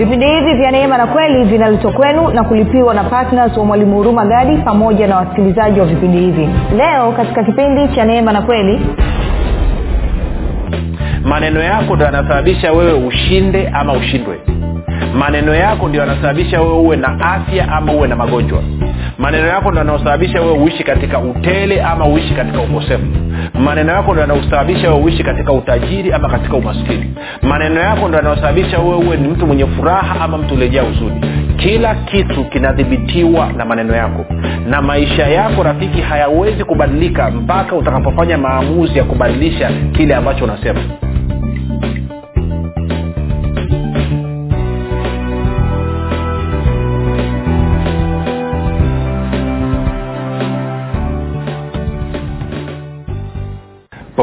vipindi hivi vya neema na kweli vinaletwa kwenu na kulipiwa na ptns wa mwalimu huruma gadi pamoja na wasikilizaji wa vipindi hivi. Leo katika kipindi cha neema na kweli maneno yako ndo yanasababisha wewe ushinde ama ushindwe. Maneno yako ndio yanasababisha wewe uwe na afya ama uwe na magonjwa. Maneno yako ndo yanayosababisha wewe uishi katika utele ama uishi katika ukosefu maneno yako ndo yanaosababisha wewe uishi katika utajiri ama katika umaskini. Maneno yako ndo yanaosababisha wewe ni mtu mwenye furaha ama mtu ulejea huzuni. Kila kitu kinadhibitiwa na maneno yako. Na maisha yako rafiki hayawezi kubadilika mpaka utakapofanya maamuzi ya kubadilisha kile ambacho unasema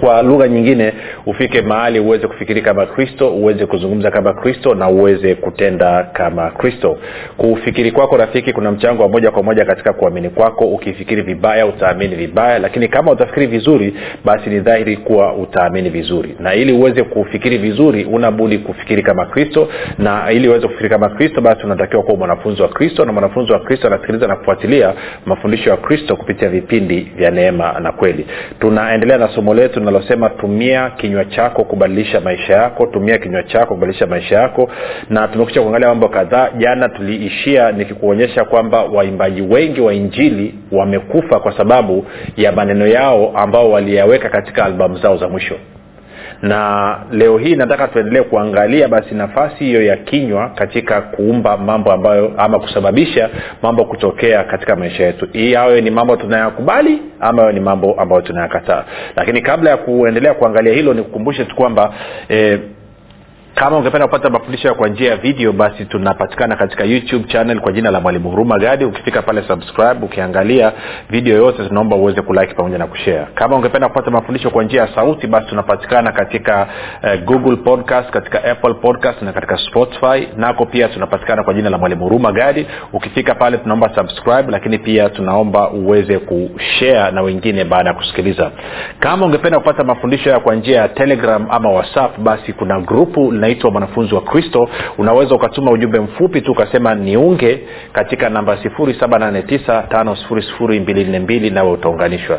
kwa lugha nyingine ufike mahali uweze kufikiri kama kristo uweze kuzungumza kama kristo na uweze kutenda kama kristo. Kufikiri kwako rafiki kuna mchango wa moja kwa moja katika kuamini kwako. Ukifikiri vibaya utaamini vibaya lakini kama utafikiri vizuri basi ni dhahiri kuwa utaamini vizuri. Na ili uweze kufikiri vizuri unabudi kufikiri kama kristo. Na ili uweze kufikiri kama kristo basi unatakiwa kuwa mwanafunzi wa kristo. Na mwanafunzi wa kristo anasikiliza na kufuatilia mafundisho ya kristo kupitia vipindi vya neema na kweli. Tunaendelea na somo letu tunalosema tumia kinywa chako kubadilisha maisha yako tumia kinywa chako kubadilisha maisha yako. Na tumekucha kuangalia mambo kadhaa. Jana tuliishia nikikuonyesha kwamba waimbaji wengi wa injili wamekufa kwa sababu ya maneno yao ambao waliyaweka katika albamu zao za mwisho na leo hii nataka tuendelee kuangalia basi nafasi hiyo ya kinywa katika kuumba mambo ambayo ama kusababisha mambo kutokea katika maisha yetu. Hii ayo ni mambo tunayakubali ama ayo ni mambo ambayo tunayakataa. Lakini kabla ya kuendelea kuangalia hilo nikukumbushe tu kwamba eh, kama ungependa kupata mafundisho kwa njia ya video basi tunapatikana katika youtube channel kwa jina la mwalimu huruma gadi. Ukifika pale subscribe ukiangalia video yote tunaomba uweze kulike pamoja na kushare. Kama ungependa kupata mafundisho kwa njia ya sauti basi tunapatikana katika uh, google podcast katika apple podcast na katika spotify. Nako pia tunapatikana kwa jina la mwalimu huruma gadi. Ukifika pale tunaomba subscribe lakini pia tunaomba uweze kushare na wengine baada ya kusikiliza. Kama ungependa kupata mafundisho kwa njia ya telegram ama whatsapp basi kuna grupu unaitwa mwanafunzi wa kristo unaweza ukatuma ujumbe mfupi tu ukasema niunge katika namba 7895242 nawe utaunganishwa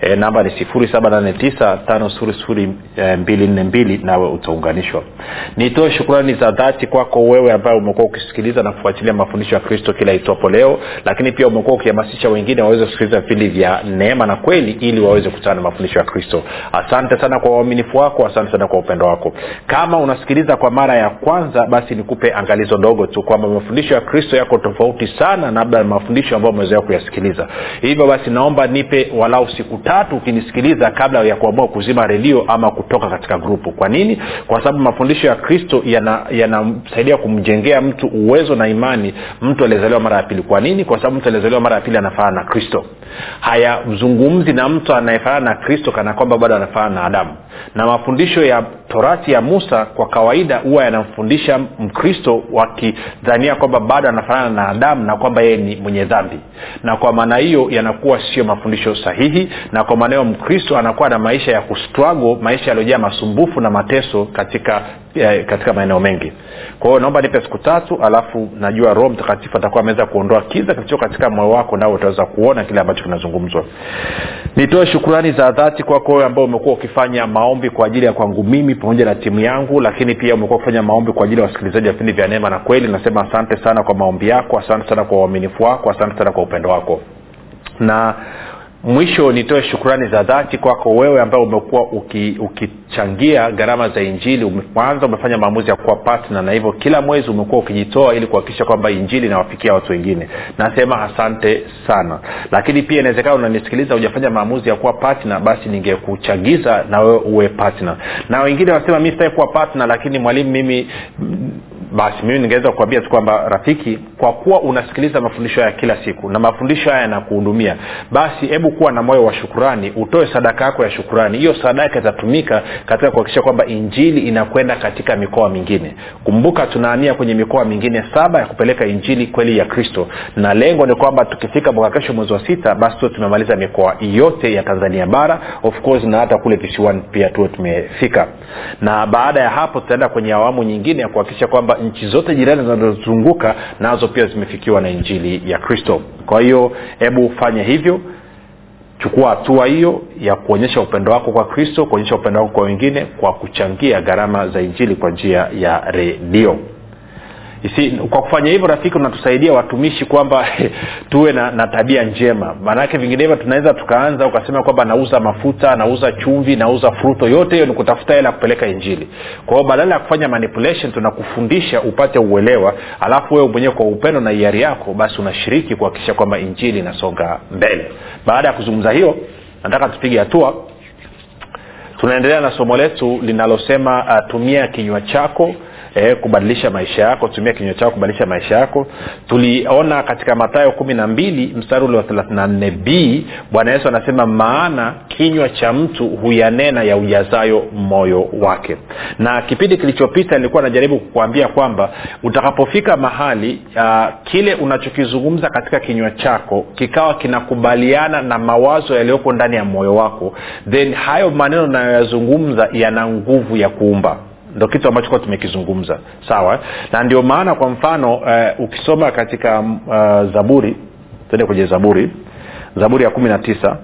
e, namba ni 7895242 nawe utaunganishwa. Nitoe shukrani za dhati kwako wewe ambaye umekuwa ukisikiliza na kufuatilia mafundisho ya kristo kila itwapo leo lakini pia umekuwa ukihamasisha wengine waweze kusikiliza vipindi vya neema na kweli ili waweze kukutana na mafundisho ya kristo. Asante sana kwa uaminifu wako asante sana kwa upendo wako. Kama unasikiliza kwa mara ya kwanza basi nikupe angalizo ndogo tu kwamba mafundisho ya kristo yako tofauti sana na labda mafundisho ambayo umezoea kuyasikiliza. Hivyo basi naomba nipe walau siku tatu ukinisikiliza kabla ya kuamua kuzima redio ama kutoka katika grupu. Kwa nini? Kwa sababu mafundisho ya kristo yanamsaidia yana kumjengea mtu uwezo na imani mtu aliyezaliwa mara ya pili. Kwa nini? Kwa sababu mtu aliyezaliwa mara ya pili anafanana na kristo. Hayazungumzi na mtu anayefanana na kristo kana kwamba bado anafanana na adamu. Na mafundisho ya torati ya musa kwa kawaida huwa yanamfundisha mkristo wakidhania kwamba bado anafanana na adamu na kwamba yeye ni mwenye dhambi. Na kwa maana hiyo yanakuwa sio mafundisho sahihi na kwa maneo mkristo anakuwa na maisha ya kustrago maisha yaliyojaa masumbufu na mateso katika eh, katika maeneo mengi. Kwa hiyo naomba nipe siku tatu alafu najua roho mtakatifu atakuwa ameweza kuondoa kiza kilicho katika moyo wako nao utaweza kuona kile ambacho kinazungumzwa. Nitoe shukurani za dhati kwako wewe ambao umekuwa ukifanya maombi kwa ajili ya kwangu mimi pamoja na timu yangu lakini pia umekuwa ukifanya maombi kwa ajili ya wasikilizaji wa vipindi vya neema na kweli. Nasema asante sana kwa maombi yako asante sana kwa uaminifu wako asante sana kwa upendo wako. Na mwisho nitoe shukrani za dhati kwako wewe ambaye umekuwa ukichangia uki gharama za injili. Kwanza umefanya maamuzi ya kuwa patna na hivyo kila mwezi umekuwa ukijitoa ili kuhakikisha kwamba injili inawafikia watu wengine. Nasema asante sana. Lakini pia inawezekana unanisikiliza hujafanya maamuzi ya kuwa patna basi ningekuchagiza na wewe uwe patna na wengine wanasema mi sitaki kuwa patna lakini mwalimu mimi basi mimi ningeweza kuambia tu kwamba rafiki kwa kuwa unasikiliza mafundisho haya kila siku na mafundisho haya yanakuhudumia basi hebu kuwa na moyo wa shukurani utoe sadaka yako ya shukurani. Hiyo sadaka itatumika katika kuhakikisha kwamba injili inakwenda katika mikoa mingine. Kumbuka tunaania kwenye mikoa mingine saba ya kupeleka injili kweli ya kristo na lengo ni kwamba tukifika mwaka kesho mwezi wa sita basi tuwe tumemaliza mikoa yote ya tanzania bara of course na hata kule visiwani pia tuwe tumefika. Na baada ya hapo tutaenda kwenye awamu nyingine ya kuhakikisha kwamba nchi zote jirani zinazozunguka nazo pia zimefikiwa na injili ya kristo. Kwa hiyo hebu fanye hivyo. Chukua hatua hiyo ya kuonyesha upendo wako kwa kristo kuonyesha upendo wako kwa wengine kwa kuchangia gharama za injili kwa njia ya redio Isi, kwa kufanya hivyo rafiki unatusaidia watumishi kwamba tuwe na, na tabia njema. Maanake vinginevyo tunaweza tukaanza ukasema kwamba nauza mafuta nauza chumvi nauza fruto yote hiyo ni kutafuta hela kupeleka injili. Kwa hiyo badala ya kufanya manipulation tunakufundisha upate uelewa alafu wewe mwenyewe kwa upendo na hiari yako basi unashiriki kuhakikisha kwamba injili inasonga mbele. Baada ya kuzungumza hiyo nataka tupige hatua. Tunaendelea na somo letu linalosema uh, tumia kinywa chako e, kubadilisha maisha yako tumia kinywa chako kubadilisha maisha yako. Tuliona katika matayo kumi na mbili mstari ule wa thelathina nne b bwana yesu anasema maana kinywa cha mtu huyanena ya ujazayo moyo wake. Na kipindi kilichopita nilikuwa najaribu kukuambia kwamba utakapofika mahali uh, kile unachokizungumza katika kinywa chako kikawa kinakubaliana na mawazo yaliyoko ndani ya moyo wako then hayo maneno unayoyazungumza yana nguvu ya kuumba ndo kitu ambacho kuwa tumekizungumza. Sawa? Na ndio maana kwa mfano uh, ukisoma katika uh, zaburi tuende kwenye zaburi zaburi ya kumi na tisa.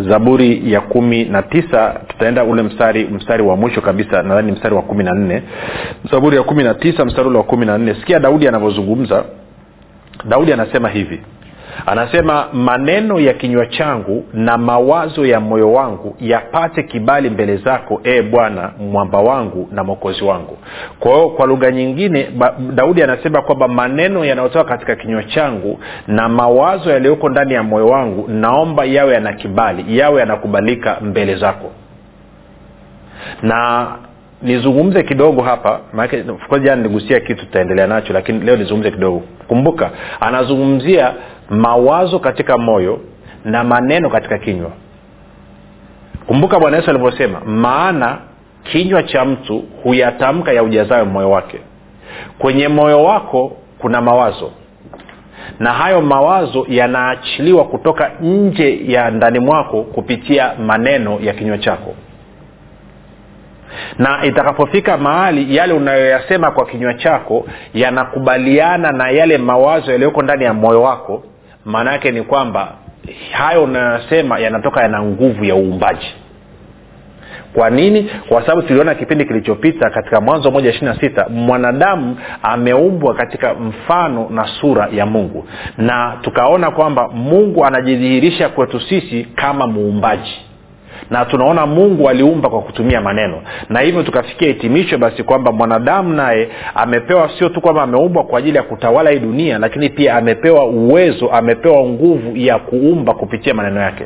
Zaburi ya kumi na tisa tutaenda ule mstari mstari wa mwisho kabisa nadhani mstari wa kumi na nne. Zaburi ya kumi na tisa mstari ule wa kumi na nne. Sikia daudi anavyozungumza. Daudi anasema hivi anasema maneno ya kinywa changu na mawazo ya moyo wangu yapate kibali mbele zako e bwana mwamba wangu na mwokozi wangu. Kwa hiyo kwa lugha nyingine ba, daudi anasema kwamba maneno yanayotoka katika kinywa changu na mawazo yaliyoko ndani ya moyo wangu naomba yawe yana kibali yawe yanakubalika mbele zako. Na nizungumze kidogo hapa jana nigusia kitu tutaendelea nacho lakini leo nizungumze kidogo. Kumbuka anazungumzia mawazo katika moyo na maneno katika kinywa. Kumbuka bwana yesu alivyosema maana kinywa cha mtu huyatamka ya ujazayo moyo wake. Kwenye moyo wako kuna mawazo na hayo mawazo yanaachiliwa kutoka nje ya ndani mwako kupitia maneno ya kinywa chako na itakapofika mahali yale unayoyasema kwa kinywa chako yanakubaliana na yale mawazo yaliyoko ndani ya moyo wako. Maana yake ni kwamba hayo unayoyasema yanatoka yana nguvu ya uumbaji. Kwa nini? Kwa sababu tuliona kipindi kilichopita katika mwanzo moja ishiri na sita mwanadamu ameumbwa katika mfano na sura ya mungu. Na tukaona kwamba mungu anajidhihirisha kwetu sisi kama muumbaji na tunaona mungu aliumba kwa kutumia maneno. Na hivyo tukafikia hitimisho basi kwamba mwanadamu naye amepewa sio tu kwamba ameumbwa kwa ajili ya kutawala hii dunia lakini pia amepewa uwezo amepewa nguvu ya kuumba kupitia maneno yake.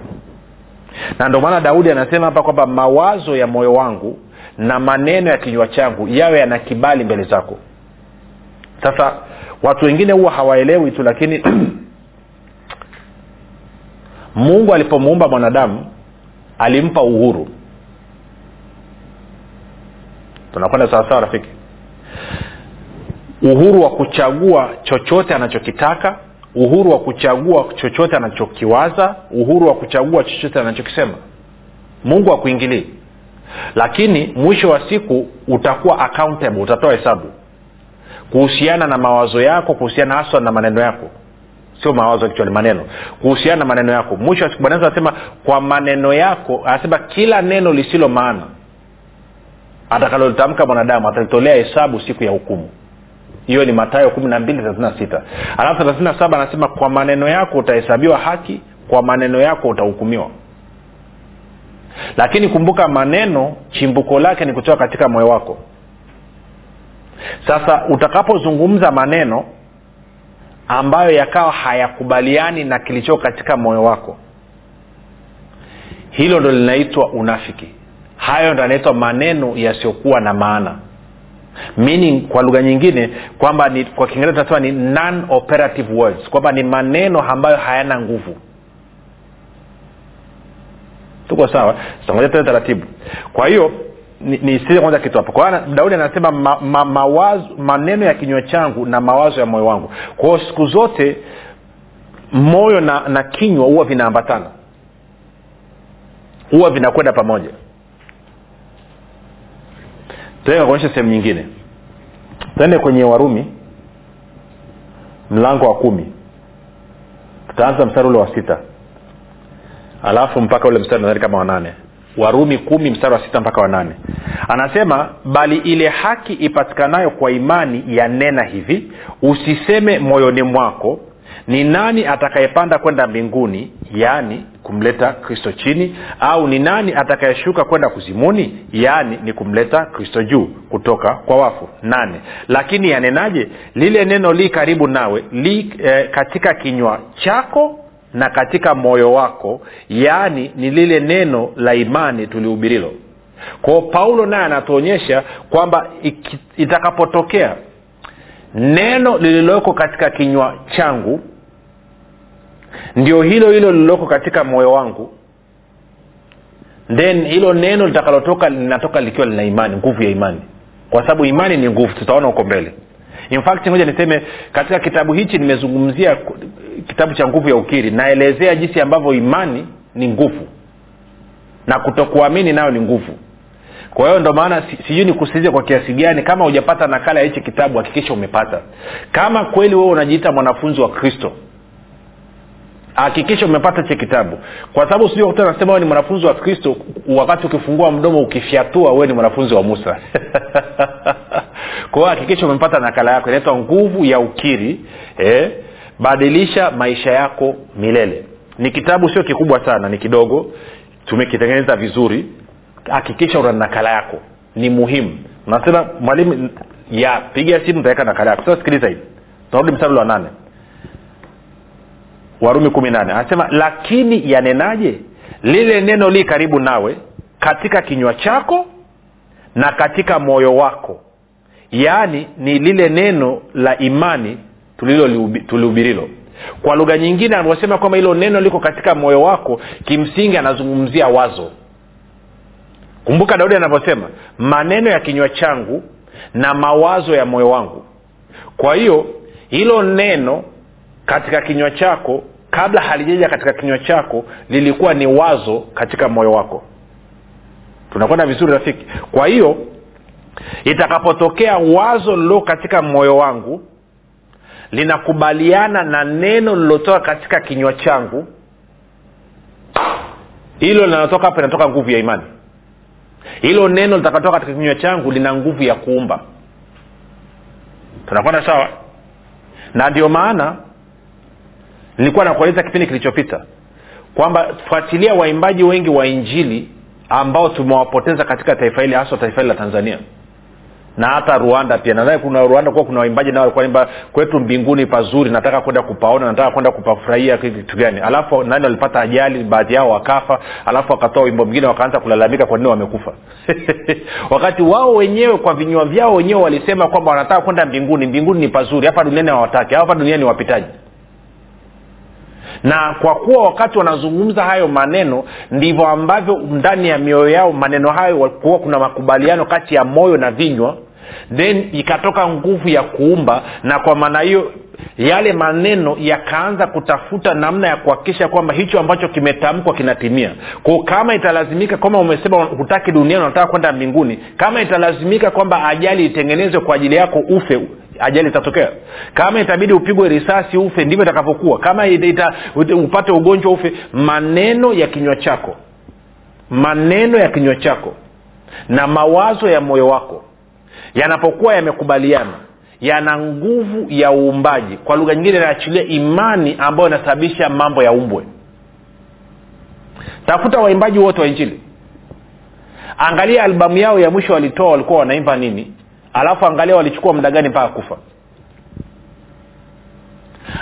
Na ndio maana daudi anasema hapa kwamba mawazo ya moyo wangu na maneno ya kinywa changu yawe yana kibali mbele zako. Sasa watu wengine huwa hawaelewi tu lakini mungu alipomuumba mwanadamu alimpa uhuru. Tunakwenda sawasawa rafiki? Uhuru wa kuchagua chochote anachokitaka uhuru wa kuchagua chochote anachokiwaza uhuru wa kuchagua chochote anachokisema. Mungu akuingilii. Lakini mwisho wa siku utakuwa accountable utatoa hesabu. Kuhusiana na mawazo yako kuhusiana haswa na maneno yako sio mawazo kichwani maneno. Kuhusiana na maneno yako. Mwisho wa anasema kwa maneno yako anasema kila neno lisilo maana atakalolitamka mwanadamu atalitolea hesabu siku ya hukumu. Hiyo ni matayo kumi na mbili thelathini sita. Alafu thelathini saba anasema kwa maneno yako utahesabiwa haki kwa maneno yako utahukumiwa. Lakini kumbuka maneno chimbuko lake ni kutoka katika moyo wako. Sasa utakapozungumza maneno ambayo yakawa hayakubaliani na kilichoko katika moyo wako. Hilo ndo linaitwa unafiki. Hayo ndo yanaitwa maneno yasiyokuwa na maana. Meaning kwa lugha nyingine kwamba ni kwa kiingereza tunasema ni non operative words kwamba ni maneno ambayo hayana nguvu. Tuko sawa? Tutangoja tena taratibu. Kwa hiyo nisije kwanza kitu hapo. Kwa daudi anasema ma, ma, mawazo, maneno ya kinywa changu na mawazo ya moyo wangu. Kwa hiyo siku zote moyo na, na kinywa huwa vinaambatana. Huwa vinakwenda pamoja. Tuenda kuonyesha sehemu nyingine. Tuende kwenye warumi mlango wa kumi. Tutaanza mstari ule wa sita. Alafu mpaka ule mstari nadhani kama wanane warumi kumi mstari wa sita mpaka wanane anasema bali ile haki ipatikanayo kwa imani yanena hivi usiseme moyoni mwako ni nani atakayepanda kwenda mbinguni yaani kumleta kristo chini au ni nani atakayeshuka kwenda kuzimuni yaani ni kumleta kristo juu kutoka kwa wafu? Nane. Lakini yanenaje? Lile neno li karibu nawe li eh, katika kinywa chako na katika moyo wako yaani ni lile neno la imani tulihubirilo. Kwao paulo naye anatuonyesha kwamba itakapotokea neno lililoko katika kinywa changu ndio hilo hilo lililoko katika moyo wangu then hilo neno litakalotoka linatoka likiwa lina imani nguvu ya imani. Kwa sababu imani ni nguvu tutaona huko mbele. In fact ngoja niseme katika kitabu hichi nimezungumzia kitabu cha nguvu ya ukiri naelezea jinsi ambavyo imani ni nguvu na kutokuamini nayo ni nguvu. Kwa hiyo ndo maana sijui nikusize kwa kiasi gani kama hujapata nakala ya hichi kitabu hakikisha umepata. Kama kweli wewe unajiita mwanafunzi wa kristo hakikisha umepata hichi kitabu. Kwa sababu sijui nasema wewe ni mwanafunzi wa kristo wakati ukifungua mdomo ukifyatua wewe ni mwanafunzi wa musa. Kwa hiyo hakikisha umepata nakala yako inaitwa nguvu ya ukiri eh, badilisha maisha yako milele. Ni kitabu sio kikubwa sana ni kidogo. Tumekitengeneza vizuri. Hakikisha una nakala yako. Ni muhimu. Nasema mwalimu ya piga simu utaweka nakala yako. Sasa sikiliza hivi. Tunarudi mstari wa nane. Warumi kumi nane. Anasema lakini yanenaje? Lile neno li karibu nawe katika kinywa chako na katika moyo wako. Yaani ni lile neno la imani tulihubirilo. Kwa lugha nyingine anavyosema kwamba hilo neno liko katika moyo wako kimsingi anazungumzia wazo. Kumbuka daudi anavyosema maneno ya kinywa changu na mawazo ya moyo wangu. Kwa hiyo hilo neno katika kinywa chako kabla halijaja katika kinywa chako lilikuwa ni wazo katika moyo wako. Tunakwenda vizuri rafiki? Kwa hiyo itakapotokea wazo lilo katika moyo wangu linakubaliana na neno lilotoka katika kinywa changu. Hilo linalotoka hapa inatoka nguvu ya imani. Hilo neno litakatoka katika kinywa changu lina nguvu ya kuumba. Tunakwenda sawa? Na ndio maana nilikuwa nakueleza kipindi kilichopita kwamba fuatilia waimbaji wengi wa injili ambao tumewapoteza katika taifa hili haswa taifa hili la tanzania na hata rwanda pia. Nadhani kuna rwanda kuwa kuna waimbaji nao walikuwa imba kwetu mbinguni pazuri nataka kwenda kupaona nataka kwenda kupafurahia kitu gani? Alafu nani walipata ajali baadhi yao wakafa alafu wakatoa wimbo mwingine wakaanza kulalamika kwa nini wamekufa. Wakati wao wenyewe kwa vinywa vyao wenyewe walisema kwamba wanataka kwenda mbinguni mbinguni ni pazuri hapa duniani hawataki hapa duniani wapitaji na kwa kuwa wakati wanazungumza hayo maneno ndivyo ambavyo ndani ya mioyo yao maneno hayo kuwa kuna makubaliano kati ya moyo na vinywa. Then ikatoka nguvu ya kuumba na kwa maana hiyo yale maneno yakaanza kutafuta namna ya kuhakikisha kwamba hicho ambacho kimetamkwa kinatimia. Ko kama italazimika kama umesema hutaki duniani unataka kwenda mbinguni kama italazimika kwamba ajali itengenezwe kwa ajili yako ufe ajali itatokea. Kama itabidi upigwe risasi ufe ndivyo itakavyokuwa. Kama ita, upate ugonjwa ufe. Maneno ya kinywa chako. Maneno ya kinywa chako. Na mawazo ya moyo wako. Yanapokuwa yamekubaliana yana nguvu ya uumbaji. Kwa lugha nyingine inaachilia imani ambayo inasababisha mambo ya umbwe tafuta waimbaji wote wa injili. Angalia albamu yao ya mwisho walitoa walikuwa wanaimba nini alafu angalia walichukua muda gani mpaka kufa.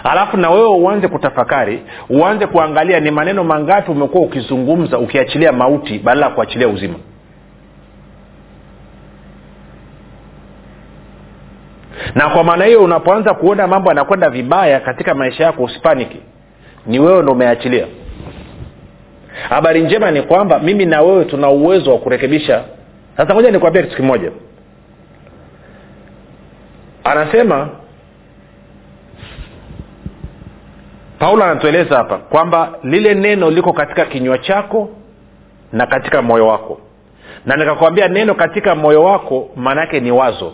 Alafu na wewe uanze kutafakari uanze kuangalia ni maneno mangapi umekuwa ukizungumza ukiachilia mauti badala ya kuachilia uzima. Na kwa maana hiyo unapoanza kuona mambo yanakwenda vibaya katika maisha yako usipaniki. Ni wewe ndo umeachilia. Habari njema ni kwamba mimi na wewe tuna uwezo wa kurekebisha. Sasa moja nikuambia kitu kimoja anasema paulo anatueleza hapa kwamba lile neno liko katika kinywa chako na katika moyo wako. Na nikakwambia neno katika moyo wako maanaake ni wazo.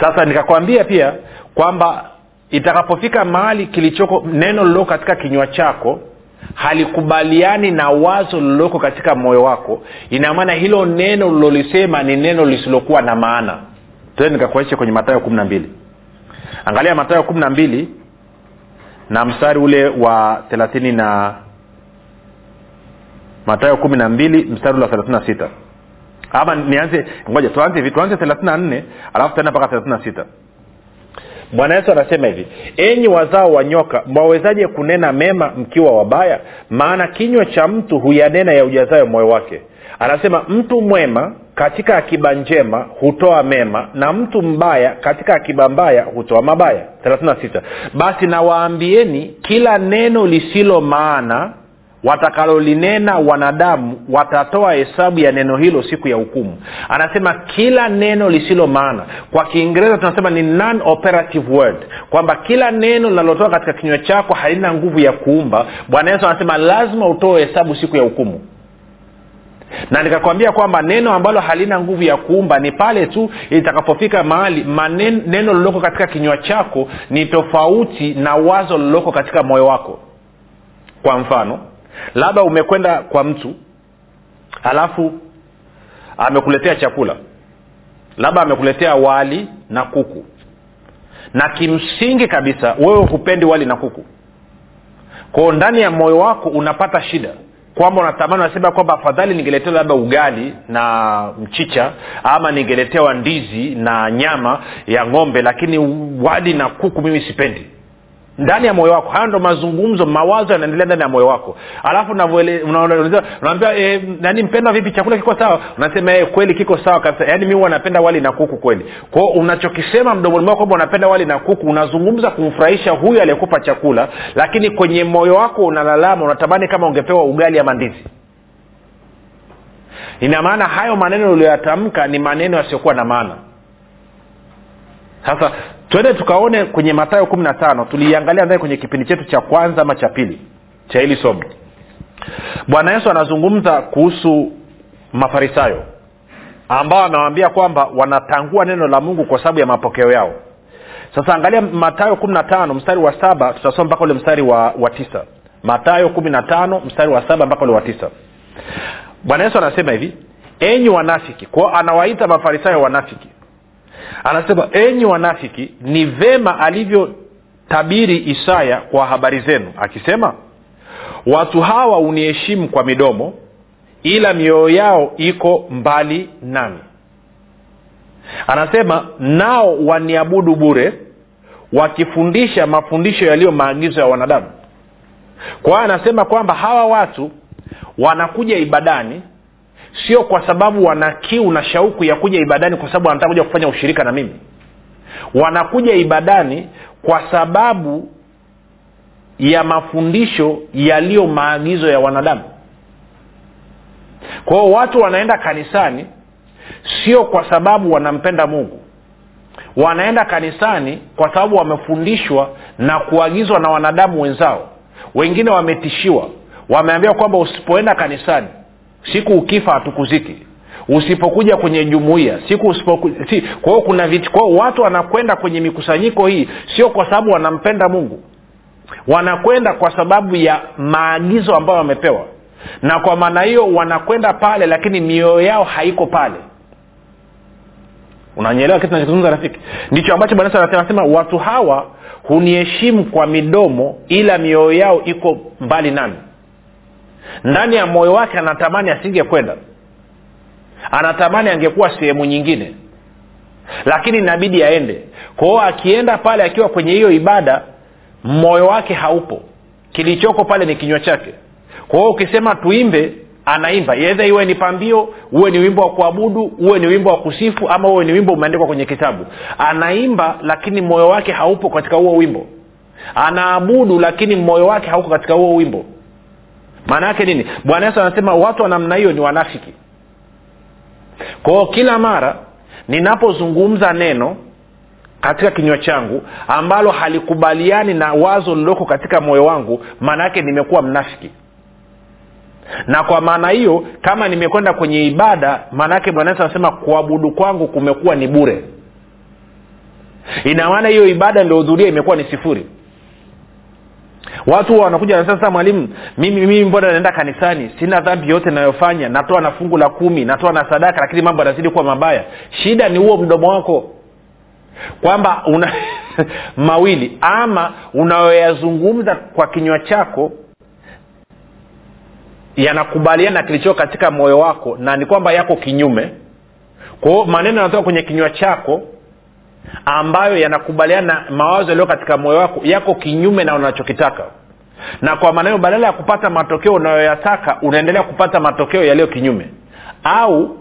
Sasa nikakwambia pia kwamba itakapofika mahali kilichoko neno lililoko katika kinywa chako halikubaliani na wazo lililoko katika moyo wako ina maana hilo neno lilolisema ni neno lisilokuwa na maana tende nikakuaisha kwenye matayo kumi na mbili. Angalia matayo kumi na mbili na mstari ule wa thelathini na matayo kumi na mbili mstari ule wa thelathini na sita. Ama nianze ngoja tuanze hivi tuanze thelathini na nne alafu tena mpaka thelathini na sita. Bwana yesu anasema hivi enyi wazao wa nyoka mwawezaje kunena mema mkiwa wabaya? Maana kinywa cha mtu huyanena ya ujazayo moyo wake. Anasema mtu mwema katika akiba njema hutoa mema na mtu mbaya katika akiba mbaya hutoa mabaya. 36 basi nawaambieni kila neno lisilo maana watakalolinena wanadamu watatoa hesabu ya neno hilo siku ya hukumu. Anasema kila neno lisilo maana. Kwa kiingereza tunasema ni non operative word. Kwamba kila neno linalotoka katika kinywa chako halina nguvu ya kuumba. Bwana yesu anasema lazima utoe hesabu siku ya hukumu na nikakwambia kwamba neno ambalo halina nguvu ya kuumba ni pale tu itakapofika mahali manen, neno lililoko katika kinywa chako ni tofauti na wazo lililoko katika moyo wako. Kwa mfano labda umekwenda kwa mtu alafu amekuletea chakula labda amekuletea wali na kuku. Na kimsingi kabisa wewe hupendi wali na kuku. Kwao ndani ya moyo wako unapata shida kwamba unatamani unasema kwamba afadhali ningeletewa labda ugali na mchicha ama ningeletewa ndizi na nyama ya ng'ombe lakini wali na kuku mimi sipendi ndani ya moyo wako. Hayo ndo mazungumzo mawazo yanaendelea ndani ya moyo wako. Alafu unaambia e, nani mpenda vipi chakula kiko sawa? Unasema e, kweli kiko sawa kabisa. Yaani mi huwa wali na kuku kweli. Kwao unachokisema mdomoni mwako kwamba unapenda wali na kuku unazungumza kumfurahisha huyu aliyekupa chakula lakini kwenye moyo wako unalalama unatamani kama ungepewa ugali ama ndizi. Ina maana hayo maneno uliyoyatamka ni maneno yasiyokuwa na maana. Sasa twende tukaone kwenye matayo kumi na tano tuliiangalia ndani kwenye kipindi chetu cha kwanza ama cha pili cha hili somo. Bwana yesu anazungumza kuhusu mafarisayo ambao amewambia kwamba wanatangua neno la mungu kwa sababu ya mapokeo yao. Sasa angalia matayo kumi na tano mstari wa saba tutasoma mpaka ule mstari wa, wa tisa. Matayo kumi na tano mstari wa saba mpaka ule wa tisa. Bwana yesu anasema hivi enyi wanafiki kwao anawaita mafarisayo wanafiki anasema enyi wanafiki ni vema alivyotabiri isaya kwa habari zenu akisema watu hawa uniheshimu kwa midomo ila mioyo yao iko mbali nami anasema nao waniabudu bure wakifundisha mafundisho yaliyo maagizo ya wanadamu. Kwa hiyo anasema kwamba hawa watu wanakuja ibadani sio kwa sababu wana kiu na shauku ya kuja ibadani kwa sababu wanataka kuja kufanya ushirika na mimi. Wanakuja ibadani kwa sababu ya mafundisho yaliyo maagizo ya wanadamu. Kwa hiyo watu wanaenda kanisani sio kwa sababu wanampenda mungu. Wanaenda kanisani kwa sababu wamefundishwa na kuagizwa na wanadamu wenzao. Wengine wametishiwa. Wameambiwa kwamba usipoenda kanisani siku ukifa hatukuziki. Usipokuja kwenye jumuia siku usipoku... si, kwa kuna vitu kwao watu wanakwenda kwenye mikusanyiko hii sio kwa sababu wanampenda mungu. Wanakwenda kwa sababu ya maagizo ambayo wamepewa. Na kwa maana hiyo wanakwenda pale lakini mioyo yao haiko pale. Unanyelewa kitu nachozungumza rafiki? Ndicho ambacho bwana anasema watu hawa huniheshimu kwa midomo ila mioyo yao iko mbali nami ndani ya moyo wake anatamani asingekwenda. Anatamani angekuwa sehemu nyingine. Lakini inabidi aende. Kwao akienda pale akiwa kwenye hiyo ibada moyo wake haupo. Kilichoko pale ni kinywa chake. Kwa hiyo ukisema tuimbe anaimba. Edha iwe ni pambio uwe ni wimbo wa kuabudu uwe ni wimbo wa kusifu ama uwe ni wimbo umeandikwa kwenye kitabu. Anaimba lakini moyo wake haupo katika huo wimbo. Anaabudu lakini moyo wake hauko katika huo wimbo maana yake nini? Bwana yesu anasema watu wa namna hiyo ni wanafiki. Kwao kila mara ninapozungumza neno katika kinywa changu ambalo halikubaliani na wazo lililoko katika moyo wangu maana yake nimekuwa mnafiki. Na kwa maana hiyo kama nimekwenda kwenye ibada maana yake bwana anasema kuabudu kwangu kumekuwa ni bure. Ina maana hiyo ibada niliohudhuria imekuwa ni sifuri watu wanakuja na sasa mwalimu mimi mimi mbona naenda kanisani? Sina dhambi yote nayofanya natoa na fungu la kumi natoa na sadaka lakini mambo yanazidi kuwa mabaya. Shida ni huo mdomo wako. Kwamba una mawili ama unayoyazungumza kwa kinywa chako yanakubaliana na kilichoo katika moyo wako na ni kwamba yako kinyume. Kwao maneno yanatoka kwenye kinywa chako ambayo yanakubaliana na mawazo yaliyo katika moyo wako yako kinyume na unachokitaka. Na kwa maneno badala ya kupata matokeo unayoyataka unaendelea kupata matokeo yaliyo kinyume. Au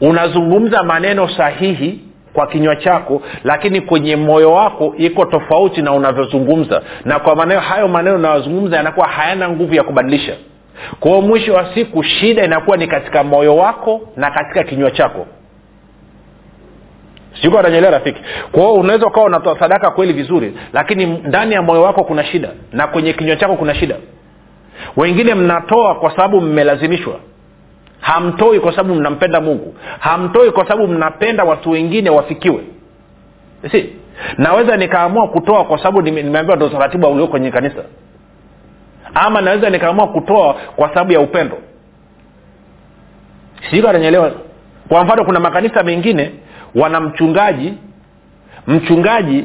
unazungumza maneno sahihi kwa kinywa chako lakini kwenye moyo wako iko tofauti na unavyozungumza. Na kwa maneno hayo maneno unayozungumza yanakuwa hayana nguvu ya kubadilisha. Kwao mwisho wa siku shida inakuwa ni katika moyo wako na katika kinywa chako siko atanyelea rafiki. Kwao unaweza ukawa unatoa sadaka kweli vizuri lakini ndani ya moyo wako kuna shida na kwenye kinywa chako kuna shida. Wengine mnatoa kwa sababu mmelazimishwa. Hamtoi kwa sababu mnampenda mungu. Hamtoi kwa sababu mnapenda watu wengine wafikiwe. Si naweza nikaamua kutoa kwa sababu nimeambiwa ndo utaratibu ulio kwenye kanisa. Ama naweza nikaamua kutoa kwa sababu ya upendo. Siko atanyelewa kwa mfano kuna makanisa mengine wana mchungaji mchungaji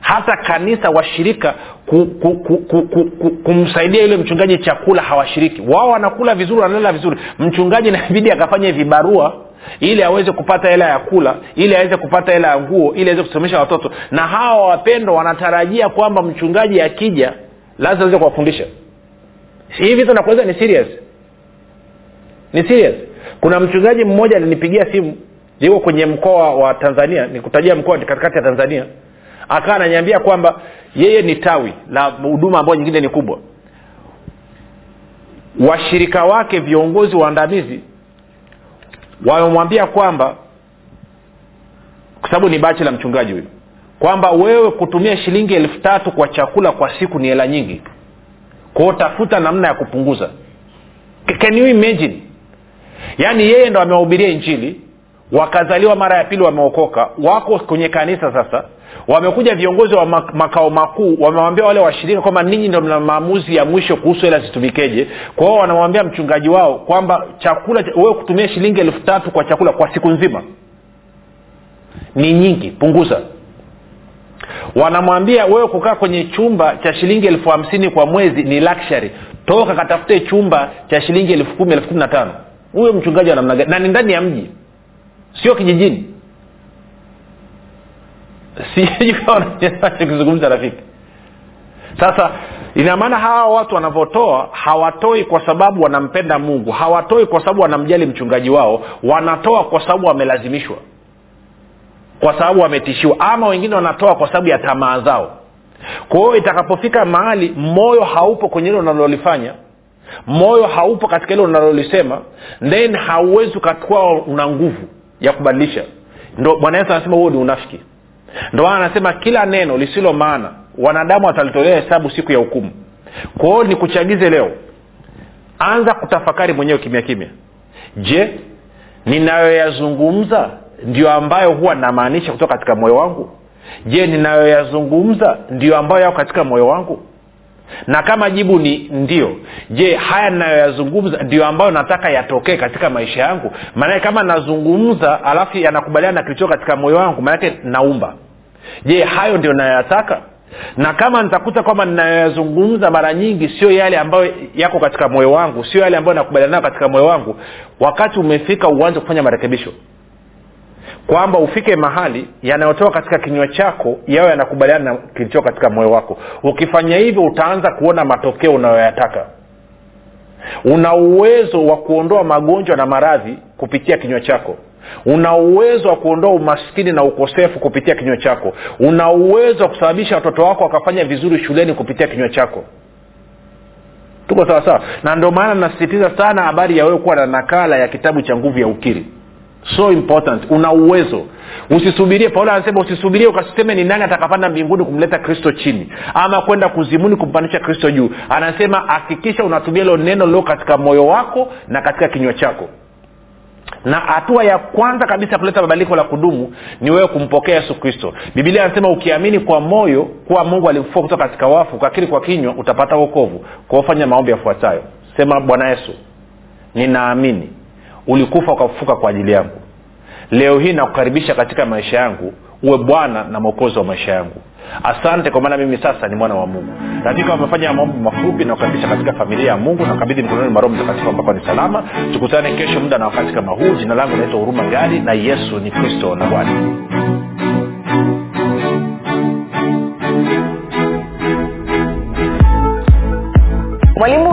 hata kanisa washirika ku, ku, ku, ku, ku, ku, kumsaidia yule mchungaji chakula hawashiriki. Wao wanakula vizuri wanalala vizuri. Mchungaji inabidi akafanya vibarua ili aweze kupata hela ya kula ili aweze kupata hela ya nguo ili aweze kusomesha watoto. Na hawa wapendwa wanatarajia kwamba mchungaji akija lazima aweze kuwafundisha. Hii vitu nakueleza ni serious. Ni serious. Kuna mchungaji mmoja alinipigia simu yuko kwenye mkoa wa tanzania nikutajia mkoa katikati ya tanzania. Akawa ananyambia kwamba yeye ni tawi la huduma ambayo nyingine ni kubwa. Washirika wake viongozi waandamizi wamemwambia kwamba kwa sababu ni bachi la mchungaji huyu kwamba wewe kutumia shilingi elfu tatu kwa chakula kwa siku ni hela nyingi. Kwao tafuta namna ya kupunguza. Can you imagine? Yaani yeye ndo amewahubiria injili wakazaliwa mara ya pili wameokoka wako kwenye kanisa sasa. Wamekuja viongozi wa makao makuu wamewambia wale washirika kwamba ninyi ndo mna maamuzi ya mwisho kuhusu hela zitumikeje. Kwa hiyo wanamwambia mchungaji wao kwamba chakula wewe kutumia shilingi elfu tatu kwa chakula kwa siku nzima ni nyingi punguza. Wanamwambia wewe kukaa kwenye chumba cha shilingi elfu hamsini kwa mwezi ni luxury. Toka katafute chumba cha shilingi elfu kumi elfu kumi na tano. Huyo mchungaji wa namna gani? Na ni ndani ya mji sio kijijini. Sijikizungumza rafiki. Sasa ina maana hawa watu wanavyotoa hawatoi kwa sababu wanampenda mungu. Hawatoi kwa sababu wanamjali mchungaji wao. Wanatoa kwa sababu wamelazimishwa. Kwa sababu wametishiwa. Ama wengine wanatoa kwa sababu ya tamaa zao. Kwa hiyo itakapofika mahali moyo haupo kwenye hilo unalolifanya. Moyo haupo katika hilo unalolisema. Then hauwezi ukakuwa una nguvu ya kubadilisha. Ndo bwana yesu anasema huo ni unafiki. Ndo maana anasema kila neno lisilo maana wanadamu watalitolea hesabu siku ya hukumu. Kwao ni kuchagize leo. Anza kutafakari mwenyewe kimya kimya. Je ninayoyazungumza ndio ambayo huwa namaanisha kutoka katika moyo wangu? Je ninayoyazungumza ndio ambayo yako katika moyo wangu na kama jibu ni ndio je haya nayoyazungumza ndio ambayo nataka yatokee katika maisha yangu? Maanake kama nazungumza alafu yanakubaliana na kilichoo katika moyo wangu maanake naumba. Je hayo ndio nayoyataka na kama nitakuta kwamba ninayoyazungumza mara nyingi sio yale ambayo yako katika moyo wangu sio yale ambayo nakubaliana nayo katika moyo wangu wakati umefika uanze kufanya marekebisho kwamba ufike mahali yanayotoka katika kinywa chako yawe yanakubaliana na kilichoo katika moyo wako. Ukifanya hivyo utaanza kuona matokeo unayoyataka. Una uwezo wa kuondoa magonjwa na maradhi kupitia kinywa chako. Una uwezo wa kuondoa umaskini na ukosefu kupitia kinywa chako. Una uwezo wa kusababisha watoto wako wakafanya vizuri shuleni kupitia kinywa chako. Tuko sawasawa na ndio maana nasisitiza sana habari ya wewe kuwa na nakala ya kitabu cha nguvu ya ukiri so important. Una uwezo. Usisubirie paulo anasema usisubirie ukasiseme ni nani atakapanda mbinguni kumleta kristo chini ama kwenda kuzimuni kumpandisha kristo juu. Anasema hakikisha unatumia hilo neno lilo katika moyo wako na katika kinywa chako. Na hatua ya kwanza kabisa kuleta mabadiliko la kudumu ni wewe kumpokea yesu kristo. Bibilia anasema ukiamini kwa moyo kuwa mungu alimfua kutoka katika wafu ukakiri kwa kinywa utapata uokovu kwaofanya maombi yafuatayo. Sema bwana yesu ninaamini ulikufa ukafufuka kwa ajili yangu. Leo hii nakukaribisha katika maisha yangu uwe bwana na mwokozi wa maisha yangu. Asante kwa maana mimi sasa ni mwana wa mungu. Rafika wamefanya maombi mafupi na kukaribisha katika familia ya mungu na kabidhi mkononi mwa mtakatifu ambako ni salama. Tukutane kesho muda na wakati kama huu. Jina langu naitwa huruma gari na yesu ni kristo na bwana. Mwalimu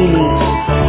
Lumen.